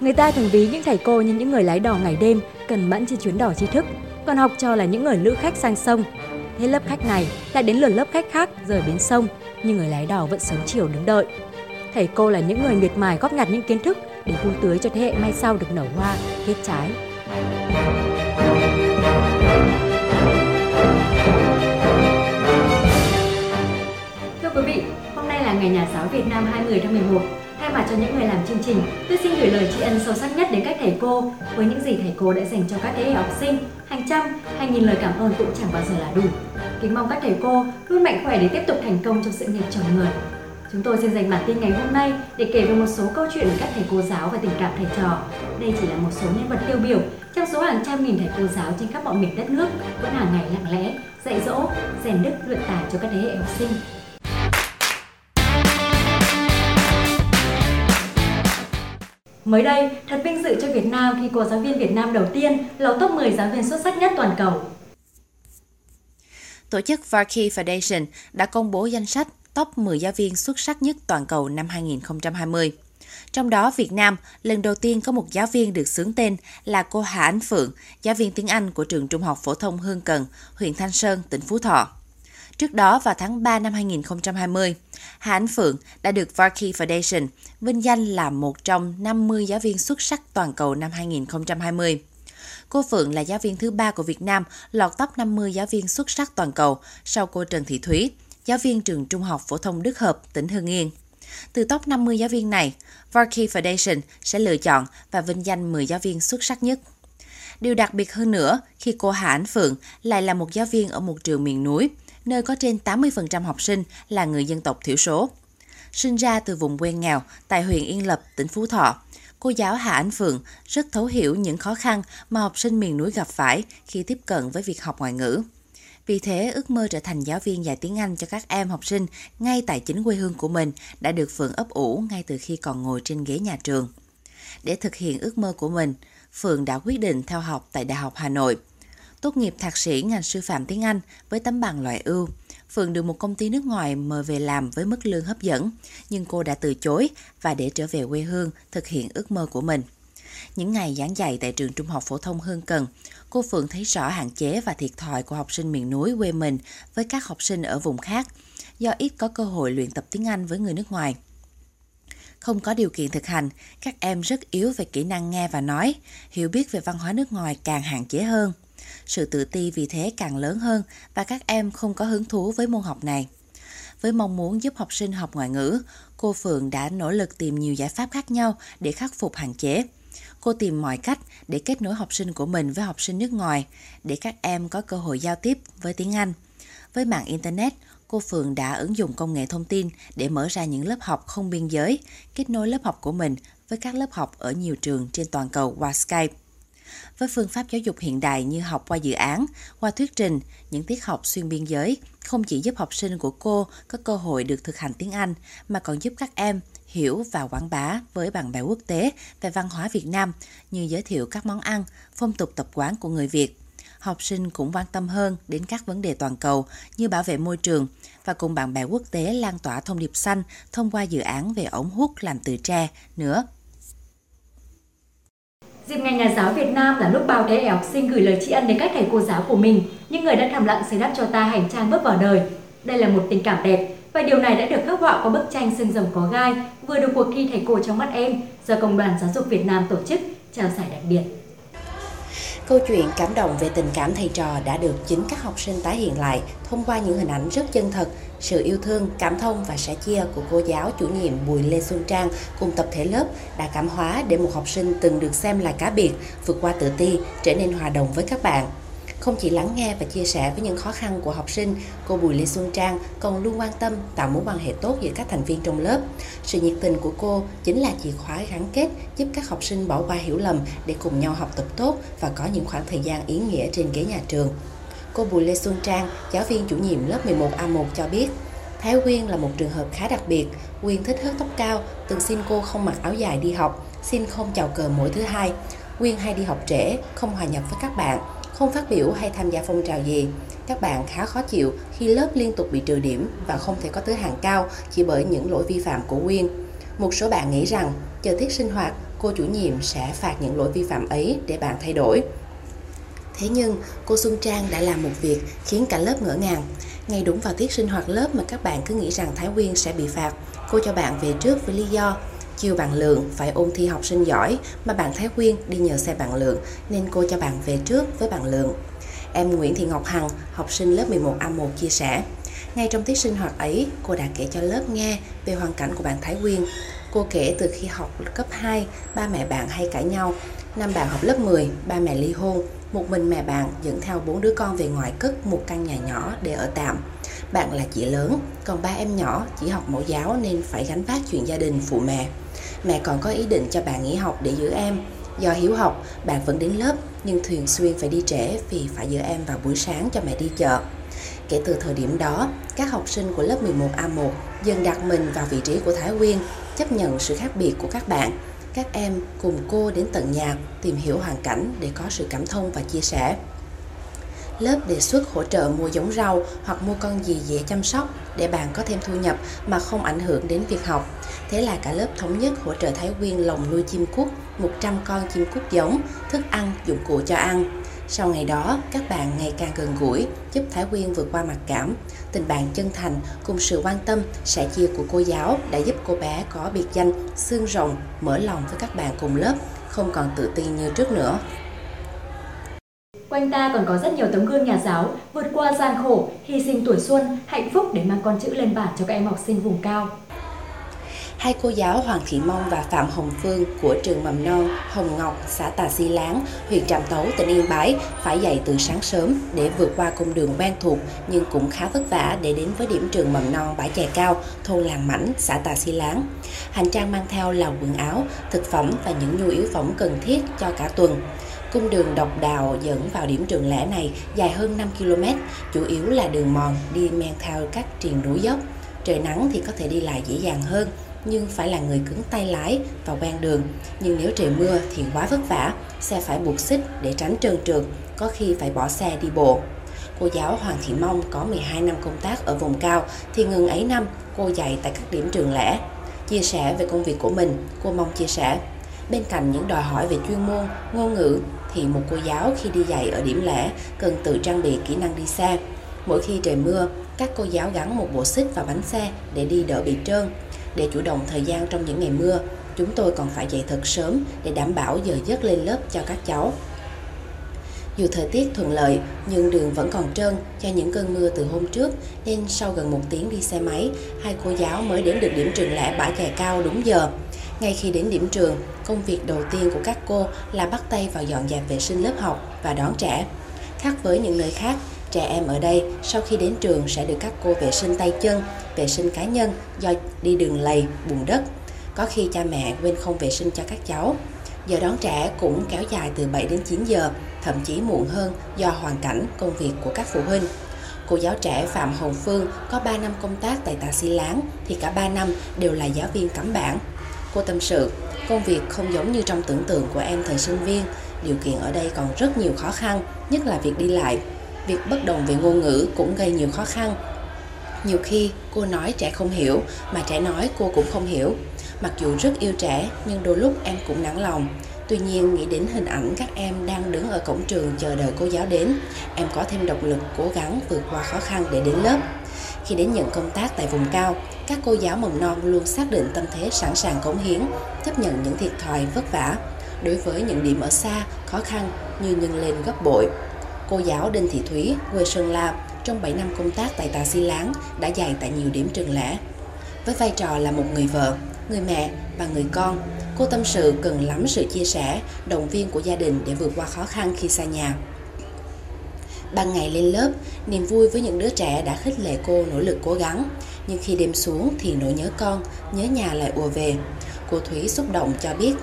Người ta thường ví những thầy cô như những người lái đò ngày đêm, cần mẫn trên chuyến đò tri thức, còn học trò là những người lữ khách sang sông. Hết lớp khách này lại đến lượt lớp khách khác rời bến sông, nhưng người lái đò vẫn sớm chiều đứng đợi. Thầy cô là những người miệt mài góp nhặt những kiến thức để vun tưới cho thế hệ mai sau được nở hoa, kết trái. Thưa quý vị, hôm nay là ngày Nhà giáo Việt Nam 20 tháng 11. Thay mặt cho những người làm chương trình, tôi xin gửi lời tri ân sâu sắc nhất đến các thầy cô với những gì thầy cô đã dành cho các thế hệ học sinh. Hàng trăm hàng nghìn lời cảm ơn cũng chẳng bao giờ là đủ. Kính mong các thầy cô luôn mạnh khỏe để tiếp tục thành công trong sự nghiệp chồng người. Chúng tôi xin dành bản tin ngày hôm nay để kể về một số câu chuyện về các thầy cô giáo và tình cảm thầy trò. Đây chỉ là một số nhân vật tiêu biểu trong số hàng trăm nghìn thầy cô giáo trên khắp mọi miền đất nước vẫn hàng ngày lặng lẽ dạy dỗ, rèn đức luyện tài cho các thế hệ học sinh Mới đây, thật vinh dự cho Việt Nam khi cô giáo viên Việt Nam đầu tiên lọt top 10 giáo viên xuất sắc nhất toàn cầu. Tổ chức Varkey Foundation đã công bố danh sách top 10 giáo viên xuất sắc nhất toàn cầu năm 2020. Trong đó, Việt Nam lần đầu tiên có một giáo viên được xướng tên là cô Hà Ánh Phượng, giáo viên tiếng Anh của trường Trung học phổ thông Hương Cần, huyện Thanh Sơn, tỉnh Phú Thọ. Trước đó, vào tháng 3 năm 2020, Hà Ánh Phượng đã được Varkey Foundation vinh danh là một trong 50 giáo viên xuất sắc toàn cầu năm 2020. Cô Phượng là giáo viên thứ ba của Việt Nam lọt top 50 giáo viên xuất sắc toàn cầu sau cô Trần Thị Thúy, giáo viên trường Trung học phổ thông Đức Hợp, tỉnh Hưng Yên. Từ top 50 giáo viên này, Varkey Foundation sẽ lựa chọn và vinh danh 10 giáo viên xuất sắc nhất. Điều đặc biệt hơn nữa khi cô Hà Ánh Phượng lại là một giáo viên ở một trường miền núi, nơi có trên 80% học sinh là người dân tộc thiểu số. Sinh ra từ vùng quê nghèo tại huyện Yên Lập, tỉnh Phú Thọ, cô giáo Hà Ánh Phượng rất thấu hiểu những khó khăn mà học sinh miền núi gặp phải khi tiếp cận với việc học ngoại ngữ. Vì thế, ước mơ trở thành giáo viên dạy tiếng Anh cho các em học sinh ngay tại chính quê hương của mình đã được Phượng ấp ủ ngay từ khi còn ngồi trên ghế nhà trường. Để thực hiện ước mơ của mình, Phượng đã quyết định theo học tại Đại học Hà Nội – Tốt nghiệp thạc sĩ ngành sư phạm tiếng Anh với tấm bằng loại ưu. Phượng được một công ty nước ngoài mời về làm với mức lương hấp dẫn, nhưng cô đã từ chối và để trở về quê hương thực hiện ước mơ của mình. Những ngày giảng dạy tại trường trung học phổ thông Hương Cần, cô Phượng thấy rõ hạn chế và thiệt thòi của học sinh miền núi quê mình với các học sinh ở vùng khác, do ít có cơ hội luyện tập tiếng Anh với người nước ngoài. Không có điều kiện thực hành, các em rất yếu về kỹ năng nghe và nói, hiểu biết về văn hóa nước ngoài càng hạn chế hơn. Sự tự ti vì thế càng lớn hơn và các em không có hứng thú với môn học này. Với mong muốn giúp học sinh học ngoại ngữ, cô Phượng đã nỗ lực tìm nhiều giải pháp khác nhau để khắc phục hạn chế. Cô tìm mọi cách để kết nối học sinh của mình với học sinh nước ngoài, để các em có cơ hội giao tiếp với tiếng Anh. Với mạng Internet, cô Phượng đã ứng dụng công nghệ thông tin để mở ra những lớp học không biên giới, kết nối lớp học của mình với các lớp học ở nhiều trường trên toàn cầu qua Skype. Với phương pháp giáo dục hiện đại như học qua dự án, qua thuyết trình, những tiết học xuyên biên giới không chỉ giúp học sinh của cô có cơ hội được thực hành tiếng Anh mà còn giúp các em hiểu và quảng bá với bạn bè quốc tế về văn hóa Việt Nam như giới thiệu các món ăn, phong tục tập quán của người Việt. Học sinh cũng quan tâm hơn đến các vấn đề toàn cầu như bảo vệ môi trường và cùng bạn bè quốc tế lan tỏa thông điệp xanh thông qua dự án về ống hút làm từ tre nữa. Dịp ngày Nhà giáo Việt Nam là lúc bao thế hệ học sinh gửi lời tri ân đến các thầy cô giáo của mình, những người đã thầm lặng xây đắp cho ta hành trang bước vào đời. Đây là một tình cảm đẹp và điều này đã được khắc họa qua bức tranh sương rồng có gai vừa được cuộc thi thầy cô trong mắt em do Công đoàn Giáo dục Việt Nam tổ chức trao giải đặc biệt. Câu chuyện cảm động về tình cảm thầy trò đã được chính các học sinh tái hiện lại thông qua những hình ảnh rất chân thật, sự yêu thương, cảm thông và sẻ chia của cô giáo chủ nhiệm Bùi Lê Xuân Trang cùng tập thể lớp đã cảm hóa để một học sinh từng được xem là cá biệt, vượt qua tự ti, trở nên hòa đồng với các bạn. Không chỉ lắng nghe và chia sẻ với những khó khăn của học sinh, cô Bùi Lê Xuân Trang còn luôn quan tâm tạo mối quan hệ tốt giữa các thành viên trong lớp. Sự nhiệt tình của cô chính là chìa khóa gắn kết giúp các học sinh bỏ qua hiểu lầm để cùng nhau học tập tốt và có những khoảng thời gian ý nghĩa trên ghế nhà trường. Cô Bùi Lê Xuân Trang, giáo viên chủ nhiệm lớp 11A1 cho biết, Thái Quyên là một trường hợp khá đặc biệt. Quyên thích hớt tóc cao, từng xin cô không mặc áo dài đi học, xin không chào cờ mỗi thứ hai. Quyên hay đi học trễ, không hòa nhập với các bạn, không phát biểu hay tham gia phong trào gì. Các bạn khá khó chịu khi lớp liên tục bị trừ điểm và không thể có thứ hạng cao chỉ bởi những lỗi vi phạm của Quyên. Một số bạn nghĩ rằng chờ tiết sinh hoạt, cô chủ nhiệm sẽ phạt những lỗi vi phạm ấy để bạn thay đổi. Thế nhưng, cô Xuân Trang đã làm một việc khiến cả lớp ngỡ ngàng. Ngay đúng vào tiết sinh hoạt lớp mà các bạn cứ nghĩ rằng Thái Quyên sẽ bị phạt, cô cho bạn về trước với lý do chiều bạn Lượng phải ôn thi học sinh giỏi mà bạn Thái Quyên đi nhờ xe bạn Lượng nên cô cho bạn về trước với bạn Lượng. Em Nguyễn Thị Ngọc Hằng, học sinh lớp 11A1 chia sẻ. Ngay trong tiết sinh hoạt ấy, cô đã kể cho lớp nghe về hoàn cảnh của bạn Thái Quyên. Cô kể từ khi học cấp 2, ba mẹ bạn hay cãi nhau. Năm bạn học lớp 10, ba mẹ ly hôn. Một mình mẹ bạn dẫn theo bốn đứa con về ngoại cất một căn nhà nhỏ để ở tạm. Bạn là chị lớn, còn ba em nhỏ chỉ học mẫu giáo nên phải gánh vác chuyện gia đình phụ mẹ. Mẹ còn có ý định cho bạn nghỉ học để giữ em. Do hiếu học, bạn vẫn đến lớp nhưng thường xuyên phải đi trễ vì phải giữ em vào buổi sáng cho mẹ đi chợ. Kể từ thời điểm đó, các học sinh của lớp 11A1 dần đặt mình vào vị trí của Thái Nguyên, chấp nhận sự khác biệt của các bạn. Các em cùng cô đến tận nhà tìm hiểu hoàn cảnh để có sự cảm thông và chia sẻ. Lớp đề xuất hỗ trợ mua giống rau hoặc mua con gì dễ chăm sóc để bạn có thêm thu nhập mà không ảnh hưởng đến việc học. Thế là cả lớp thống nhất hỗ trợ Thái Quyên lồng nuôi chim cút, 100 con chim cút giống, thức ăn, dụng cụ cho ăn. Sau ngày đó, các bạn ngày càng gần gũi, giúp Thái Quyên vượt qua mặc cảm. Tình bạn chân thành cùng sự quan tâm, sẻ chia của cô giáo đã giúp cô bé có biệt danh xương rồng, mở lòng với các bạn cùng lớp, không còn tự ti như trước nữa. Quanh ta còn có rất nhiều tấm gương nhà giáo vượt qua gian khổ, hy sinh tuổi xuân, hạnh phúc để mang con chữ lên bản cho các em học sinh vùng cao. Hai cô giáo Hoàng Thị Mông và Phạm Hồng Phương của trường mầm non Hồng Ngọc, xã Tà Si Láng, huyện Trạm Tấu, tỉnh Yên Bái phải dậy từ sáng sớm để vượt qua cung đường quen thuộc nhưng cũng khá vất vả để đến với điểm trường mầm non Bãi Chè Cao, thôn Làng Mảnh, xã Tà Si Láng. Hành trang mang theo là quần áo, thực phẩm và những nhu yếu phẩm cần thiết cho cả tuần. Cung đường độc đào dẫn vào điểm trường lẻ này dài hơn 5 km, chủ yếu là đường mòn đi men theo các triền núi dốc. Trời nắng thì có thể đi lại dễ dàng hơn, nhưng phải là người cứng tay lái và quen đường. Nhưng nếu trời mưa thì quá vất vả, xe phải buộc xích để tránh trơn trượt, có khi phải bỏ xe đi bộ. Cô giáo Hoàng Thị Mông có 12 năm công tác ở vùng cao thì ngừng ấy năm cô dạy tại các điểm trường lẻ. Chia sẻ về công việc của mình, cô Mông chia sẻ, bên cạnh những đòi hỏi về chuyên môn, ngôn ngữ thì một cô giáo khi đi dạy ở điểm lẻ cần tự trang bị kỹ năng đi xe. Mỗi khi trời mưa, các cô giáo gắn một bộ xích vào bánh xe để đi đỡ bị trơn. Để chủ động thời gian trong những ngày mưa, chúng tôi còn phải dậy thật sớm để đảm bảo giờ giấc lên lớp cho các cháu. Dù thời tiết thuận lợi, nhưng đường vẫn còn trơn do những cơn mưa từ hôm trước, nên sau gần một tiếng đi xe máy, hai cô giáo mới đến được điểm trường lẻ bãi chè cao đúng giờ. Ngay khi đến điểm trường, công việc đầu tiên của các cô là bắt tay vào dọn dẹp vệ sinh lớp học và đón trẻ. Khác với những nơi khác, trẻ em ở đây sau khi đến trường sẽ được các cô vệ sinh tay chân, vệ sinh cá nhân do đi đường lầy, bùn đất. Có khi cha mẹ quên không vệ sinh cho các cháu. Giờ đón trẻ cũng kéo dài từ 7 đến 9 giờ, thậm chí muộn hơn do hoàn cảnh công việc của các phụ huynh. Cô giáo trẻ Phạm Hồng Phương có 3 năm công tác tại Tà Si Láng thì cả 3 năm đều là giáo viên cắm bản. Cô tâm sự, công việc không giống như trong tưởng tượng của em thời sinh viên, điều kiện ở đây còn rất nhiều khó khăn, nhất là việc đi lại. Việc bất đồng về ngôn ngữ cũng gây nhiều khó khăn. Nhiều khi cô nói trẻ không hiểu, mà trẻ nói cô cũng không hiểu. Mặc dù rất yêu trẻ, nhưng đôi lúc em cũng nản lòng. Tuy nhiên, nghĩ đến hình ảnh các em đang đứng ở cổng trường chờ đợi cô giáo đến, em có thêm động lực cố gắng vượt qua khó khăn để đến lớp. Khi đến nhận công tác tại vùng cao, các cô giáo mầm non luôn xác định tâm thế sẵn sàng cống hiến, chấp nhận những thiệt thòi vất vả. Đối với những điểm ở xa, khó khăn như nhân lên gấp bội. Cô giáo Đinh Thị Thúy, quê Sơn La, trong 7 năm công tác tại Tà Si Láng đã dạy tại nhiều điểm trường lẻ. Với vai trò là một người vợ, người mẹ và người con, cô tâm sự cần lắm sự chia sẻ, động viên của gia đình để vượt qua khó khăn khi xa nhà. Ban ngày lên lớp, niềm vui với những đứa trẻ đã khích lệ cô nỗ lực cố gắng. Nhưng khi đêm xuống thì nỗi nhớ con, nhớ nhà lại ùa về. Cô Thúy xúc động cho biết,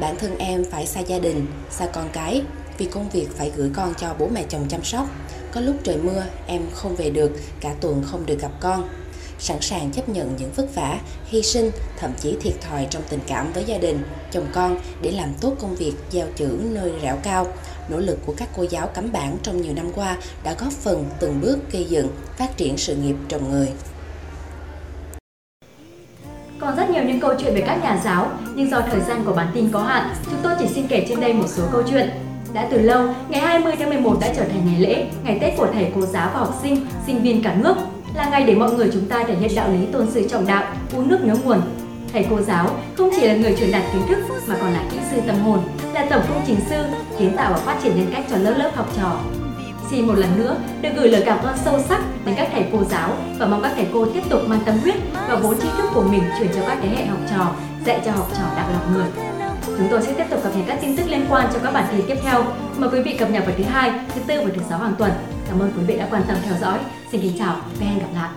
bản thân em phải xa gia đình, xa con cái, vì công việc phải gửi con cho bố mẹ chồng chăm sóc. Có lúc trời mưa, em không về được, cả tuần không được gặp con. Sẵn sàng chấp nhận những vất vả, hy sinh, thậm chí thiệt thòi trong tình cảm với gia đình, chồng con để làm tốt công việc giao chữ nơi rẻo cao. Nỗ lực của các cô giáo cắm bản trong nhiều năm qua đã góp phần từng bước gây dựng, phát triển sự nghiệp trồng người. Còn rất nhiều những câu chuyện về các nhà giáo, nhưng do thời gian của bản tin có hạn, chúng tôi chỉ xin kể trên đây một số câu chuyện. Đã từ lâu, ngày 20 tháng 11 đã trở thành ngày lễ, ngày Tết của thầy cô giáo và học sinh, sinh viên cả nước. Là ngày để mọi người chúng ta thể hiện đạo lý tôn sư trọng đạo, uống nước nhớ nguồn. Thầy cô giáo không chỉ là người truyền đạt kiến thức mà còn là kỹ sư tâm hồn, là tổng công trình sư, kiến tạo và phát triển nhân cách cho lớp lớp học trò. Xin một lần nữa được gửi lời cảm ơn sâu sắc đến các thầy cô giáo và mong các thầy cô tiếp tục mang tâm huyết và vốn tri thức của mình truyền cho các thế hệ học trò, dạy cho học trò đạo lòng người. Chúng tôi sẽ tiếp tục cập nhật các tin tức liên quan trong các bản tin tiếp theo. Mời quý vị cập nhật vào thứ hai, thứ tư và thứ sáu hàng tuần. Cảm ơn quý vị đã quan tâm theo dõi. Xin kính chào và hẹn gặp lại.